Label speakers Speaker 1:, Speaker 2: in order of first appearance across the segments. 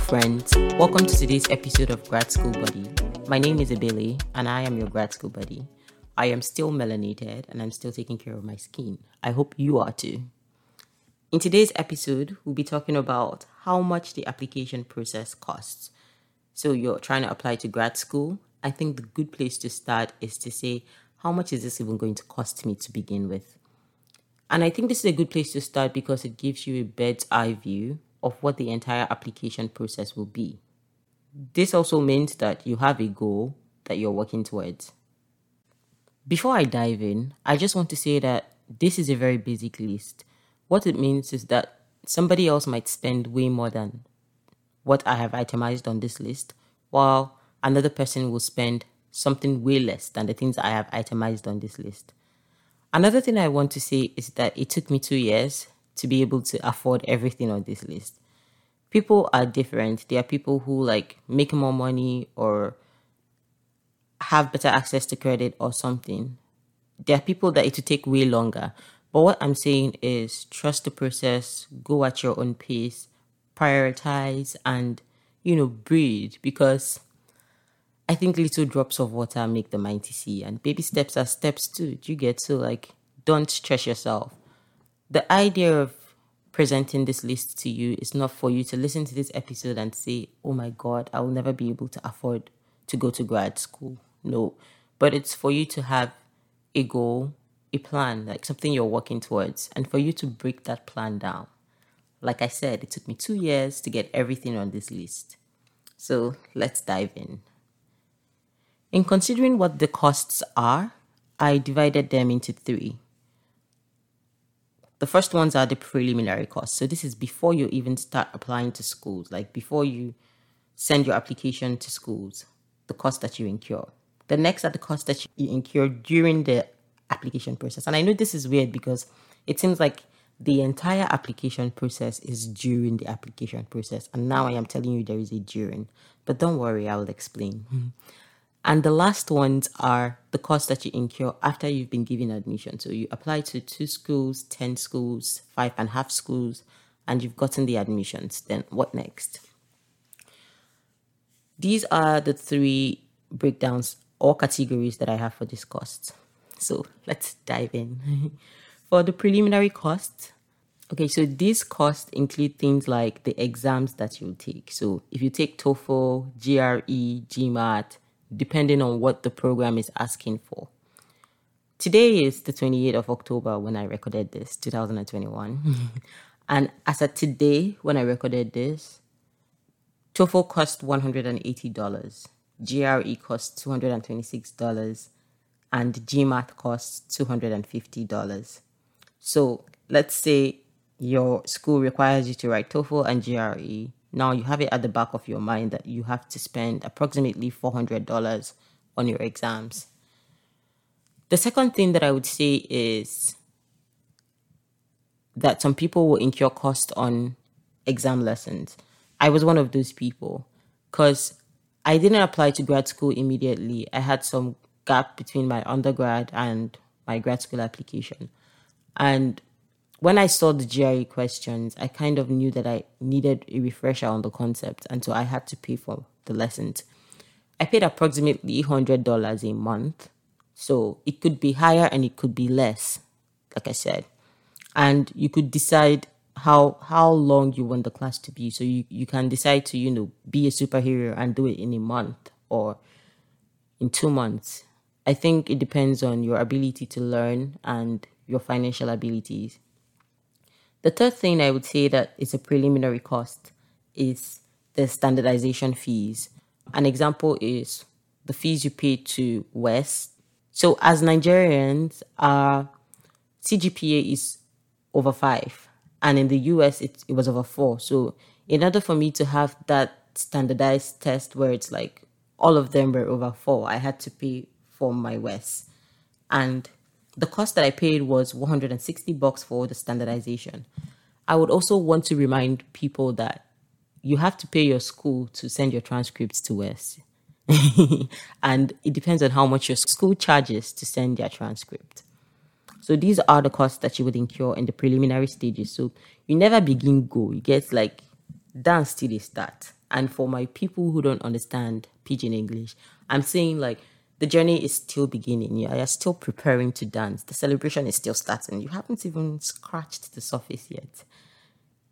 Speaker 1: friends. Welcome to today's episode of Grad School Buddy. My name is Abele, and I am your grad school buddy. I am still melanated, and I'm still taking care of my skin. I hope you are too. In today's episode, we'll be talking about how much the application process costs. So, you're trying to apply to grad school. I think the good place to start is to say, how much is this even going to cost me to begin with? And I think this is a good place to start because it gives you a bird's eye view of what the entire application process will be. This also means that you have a goal that you're working towards. Before I dive in, I just want to say that this is a very basic list. What it means is that somebody else might spend way more than what I have itemized on this list, while another person will spend something way less than the things I have itemized on this list. Another thing I want to say is that it took me two years to be able to afford everything on this list. People are different. There are people who like make more money or have better access to credit or something. There are people that it will take way longer. But what I'm saying is trust the process, go at your own pace, prioritize, and, you know, breathe because I think little drops of water make the mighty sea, and baby steps are steps too. Do you get so like don't stress yourself the idea of presenting this list to you is not for you to listen to this episode and say, oh my God, I will never be able to afford to go to grad school. No, but it's for you to have a goal, a plan, like something you're working towards, and for you to break that plan down. Like I said, it took me two years to get everything on this list. So let's dive in. In considering what the costs are, I divided them into three. The first ones are the preliminary costs. So this is before you even start applying to schools, like before you send your application to schools, the cost that you incur. The next are the costs that you incur during the application process. And I know this is weird because it seems like the entire application process is during the application process. And now I am telling you there is a during. But don't worry, I will explain. And the last ones are the costs that you incur after you've been given admission. So you apply to two schools, 10 schools, five and a half schools, and you've gotten the admissions. Then what next? These are the three breakdowns or categories that I have for this cost. So let's dive in. for the preliminary costs, okay, so these costs include things like the exams that you'll take. So if you take TOEFL, GRE, GMAT, depending on what the program is asking for. Today is the 28th of October when I recorded this, 2021. and as of today, when I recorded this, TOEFL cost $180, GRE cost $226, and GMAT costs $250. So let's say your school requires you to write TOEFL and GRE now you have it at the back of your mind that you have to spend approximately $400 on your exams. The second thing that I would say is that some people will incur cost on exam lessons. I was one of those people because I didn't apply to grad school immediately. I had some gap between my undergrad and my grad school application. And when I saw the GRE questions, I kind of knew that I needed a refresher on the concept, and so I had to pay for the lessons. I paid approximately $100 a month, so it could be higher and it could be less, like I said. And you could decide how how long you want the class to be. So you, you can decide to, you know, be a superhero and do it in a month or in two months. I think it depends on your ability to learn and your financial abilities. The third thing I would say that is a preliminary cost is the standardization fees. An example is the fees you pay to WES. So as Nigerians, our CGPA is over five, and in the US it, it was over four. So in order for me to have that standardized test where it's like all of them were over four, I had to pay for my WES. And the cost that I paid was 160 bucks for the standardization. I would also want to remind people that you have to pay your school to send your transcripts to us. and it depends on how much your school charges to send their transcript. So these are the costs that you would incur in the preliminary stages. So you never begin go. You get like dance till they start. And for my people who don't understand pidgin English, I'm saying like the journey is still beginning. You're still preparing to dance. The celebration is still starting. You haven't even scratched the surface yet.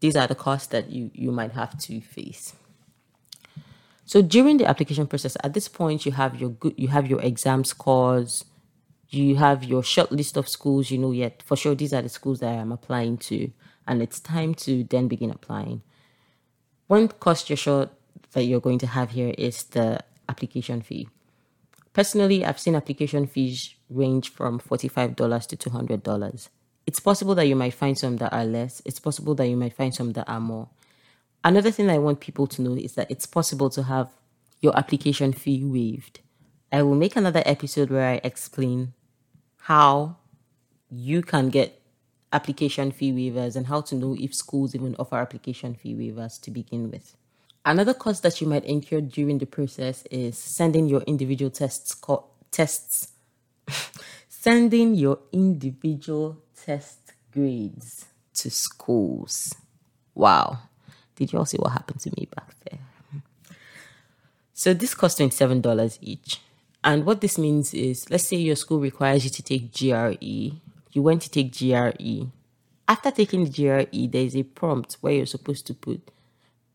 Speaker 1: These are the costs that you you might have to face. So during the application process, at this point, you have your good, you have your exam scores, you have your short list of schools. You know, yet for sure these are the schools that I am applying to, and it's time to then begin applying. One cost you're sure that you're going to have here is the application fee. Personally, I've seen application fees range from $45 to $200. It's possible that you might find some that are less. It's possible that you might find some that are more. Another thing I want people to know is that it's possible to have your application fee waived. I will make another episode where I explain how you can get application fee waivers and how to know if schools even offer application fee waivers to begin with. Another cost that you might incur during the process is sending your individual tests co- tests sending your individual test grades to schools. Wow. Did you all see what happened to me back there? So this costs $27 each. And what this means is let's say your school requires you to take GRE. You went to take GRE. After taking the GRE, there is a prompt where you're supposed to put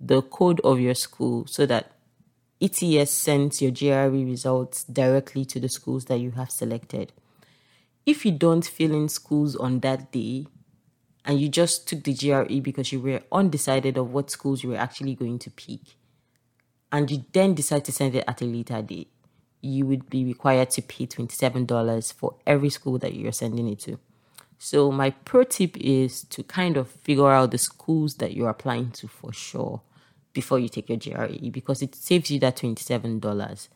Speaker 1: the code of your school so that ETS sends your GRE results directly to the schools that you have selected. If you don't fill in schools on that day and you just took the GRE because you were undecided of what schools you were actually going to pick, and you then decide to send it at a later date, you would be required to pay $27 for every school that you're sending it to. So my pro tip is to kind of figure out the schools that you're applying to for sure before you take your GRE because it saves you that $27.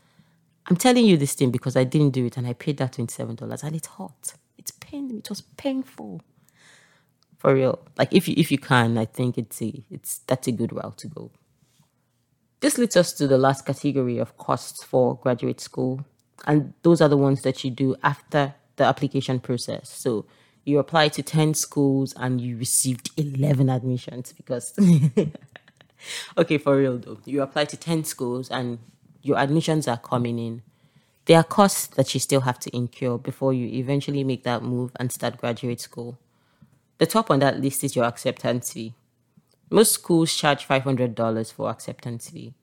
Speaker 1: I'm telling you this thing because I didn't do it and I paid that $27 and it's hot. It's pain it was painful. For real. Like if you if you can, I think it's a it's that's a good route to go. This leads us to the last category of costs for graduate school. And those are the ones that you do after the application process. So you apply to 10 schools and you received 11 admissions because okay for real though. You apply to 10 schools and your admissions are coming in. There are costs that you still have to incur before you eventually make that move and start graduate school. The top on that list is your acceptance fee. Most schools charge $500 for acceptance fee.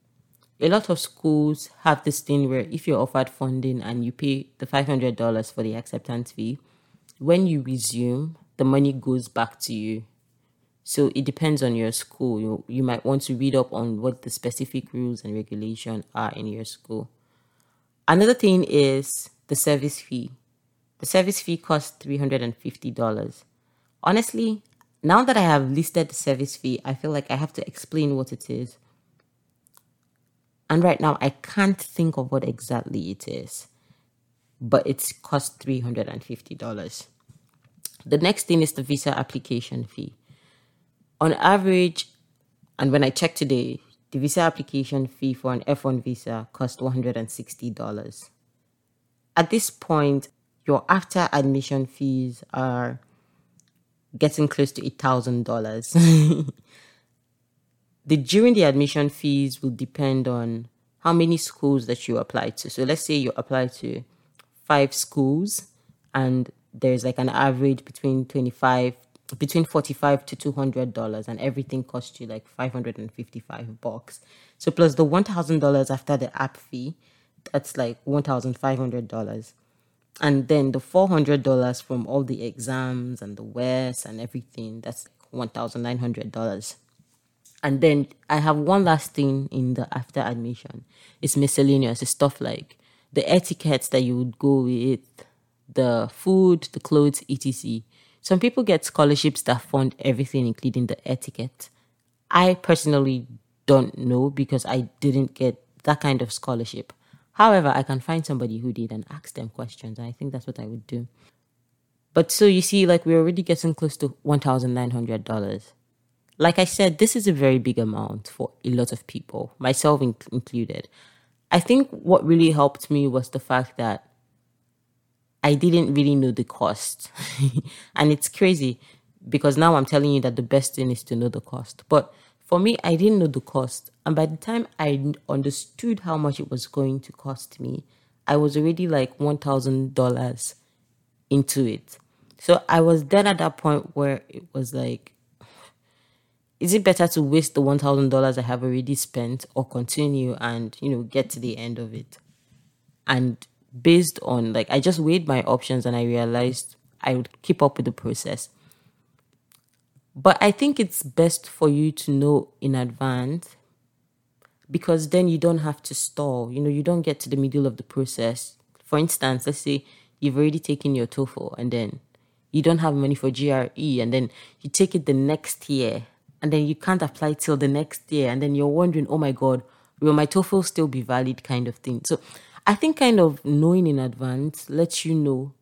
Speaker 1: A lot of schools have this thing where if you're offered funding and you pay the $500 for the acceptance fee when you resume, the money goes back to you. So it depends on your school. You, you might want to read up on what the specific rules and regulation are in your school. Another thing is the service fee. The service fee costs $350. Honestly, now that I have listed the service fee, I feel like I have to explain what it is. And right now, I can't think of what exactly it is but it costs $350. The next thing is the visa application fee. On average, and when I checked today, the visa application fee for an F1 visa costs $160. At this point, your after admission fees are getting close to $8,000. the during the admission fees will depend on how many schools that you apply to. So let's say you apply to five schools and there's like an average between 25 between 45 to 200 dollars and everything costs you like 555 bucks. So plus the 1000 dollars after the app fee that's like 1500 dollars. And then the 400 dollars from all the exams and the WES and everything that's like 1900 dollars. And then i have one last thing in the after admission. It's miscellaneous. It's stuff like the etiquettes that you would go with, the food, the clothes, etc. Some people get scholarships that fund everything, including the etiquette. I personally don't know because I didn't get that kind of scholarship. However, I can find somebody who did and ask them questions. I think that's what I would do. But so you see, like we're already getting close to $1,900. Like I said, this is a very big amount for a lot of people, myself included. I think what really helped me was the fact that I didn't really know the cost. and it's crazy because now I'm telling you that the best thing is to know the cost. But For me, I didn't know the cost. And by the time I understood how much it was going to cost me, I was already like $1,000 into it. So I was then at that point where it was like, is it better to waste the $1,000 I have already spent or continue and, you know, get to the end of it? And based on, like, I just weighed my options and I realized I would keep up with the process. But I think it's best for you to know in advance because then you don't have to stall. You know, you don't get to the middle of the process. For instance, let's say you've already taken your TOEFL and then you don't have money for GRE and then you take it the next year and then you can't apply till the next year and then you're wondering, oh my God, will my TOEFL still be valid kind of thing. So I think kind of knowing in advance lets you know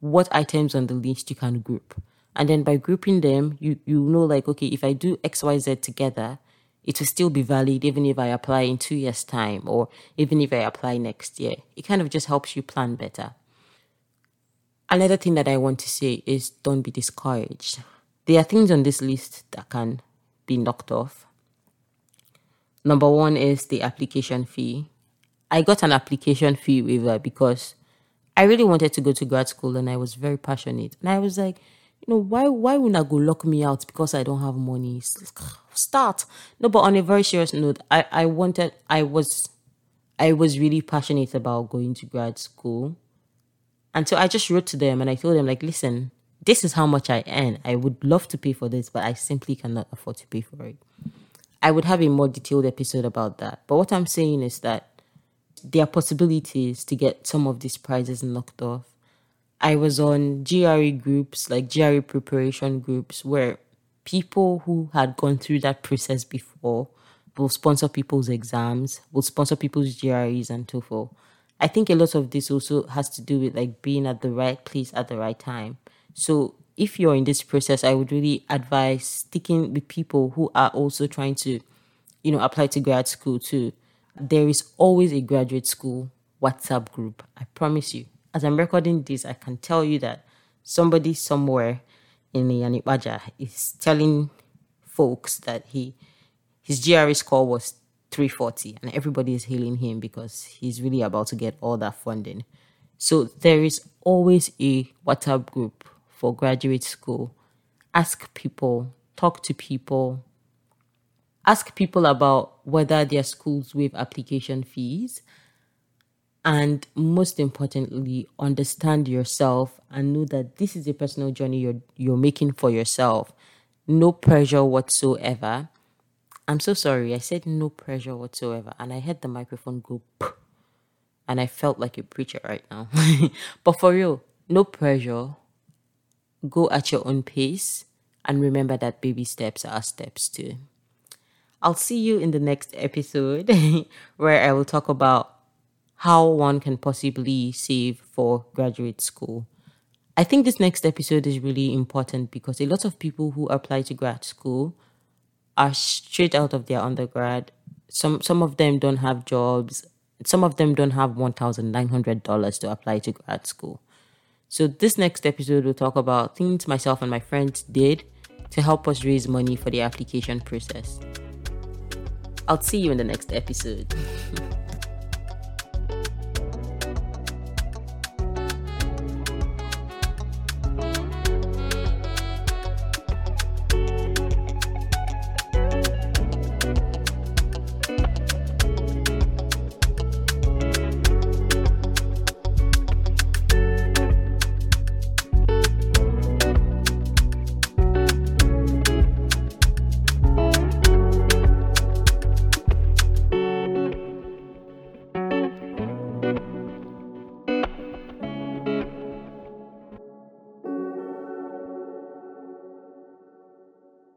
Speaker 1: what items on the list you can group. And then by grouping them, you, you know like, okay, if I do XYZ together, it will still be valid even if I apply in two years' time or even if I apply next year. It kind of just helps you plan better. Another thing that I want to say is don't be discouraged. There are things on this list that can be knocked off. Number one is the application fee. I got an application fee waiver because I really wanted to go to grad school and I was very passionate. And I was like, you know, why why would I go lock me out because I don't have money? Start. No, but on a very serious note, I, I wanted I was I was really passionate about going to grad school. And so I just wrote to them and I told them, like, listen, this is how much I earn. I would love to pay for this, but I simply cannot afford to pay for it. I would have a more detailed episode about that. But what I'm saying is that there are possibilities to get some of these prizes knocked off. I was on GRE groups, like GRE preparation groups, where people who had gone through that process before will sponsor people's exams, will sponsor people's GREs and TOEFL. I think a lot of this also has to do with like being at the right place at the right time. So if you're in this process, I would really advise sticking with people who are also trying to, you know, apply to grad school too. There is always a graduate school WhatsApp group. I promise you. As I'm recording this, I can tell you that somebody somewhere in Yanibaja is telling folks that he his GRE score was 340 and everybody is hailing him because he's really about to get all that funding. So there is always a WhatsApp group for graduate school. Ask people, talk to people, ask people about whether their schools waive application fees. And most importantly, understand yourself and know that this is a personal journey you're, you're making for yourself. No pressure whatsoever I'm so sorry. I said no pressure whatsoever. And I heard the microphone go, and I felt like a preacher right now. but for real, no pressure. Go at your own pace. And remember that baby steps are steps too. I'll see you in the next episode where I will talk about how one can possibly save for graduate school. I think this next episode is really important because a lot of people who apply to grad school are straight out of their undergrad. Some some of them don't have jobs. Some of them don't have one thousand nine hundred dollars to apply to grad school. So this next episode will talk about things myself and my friends did to help us raise money for the application process. I'll see you in the next episode.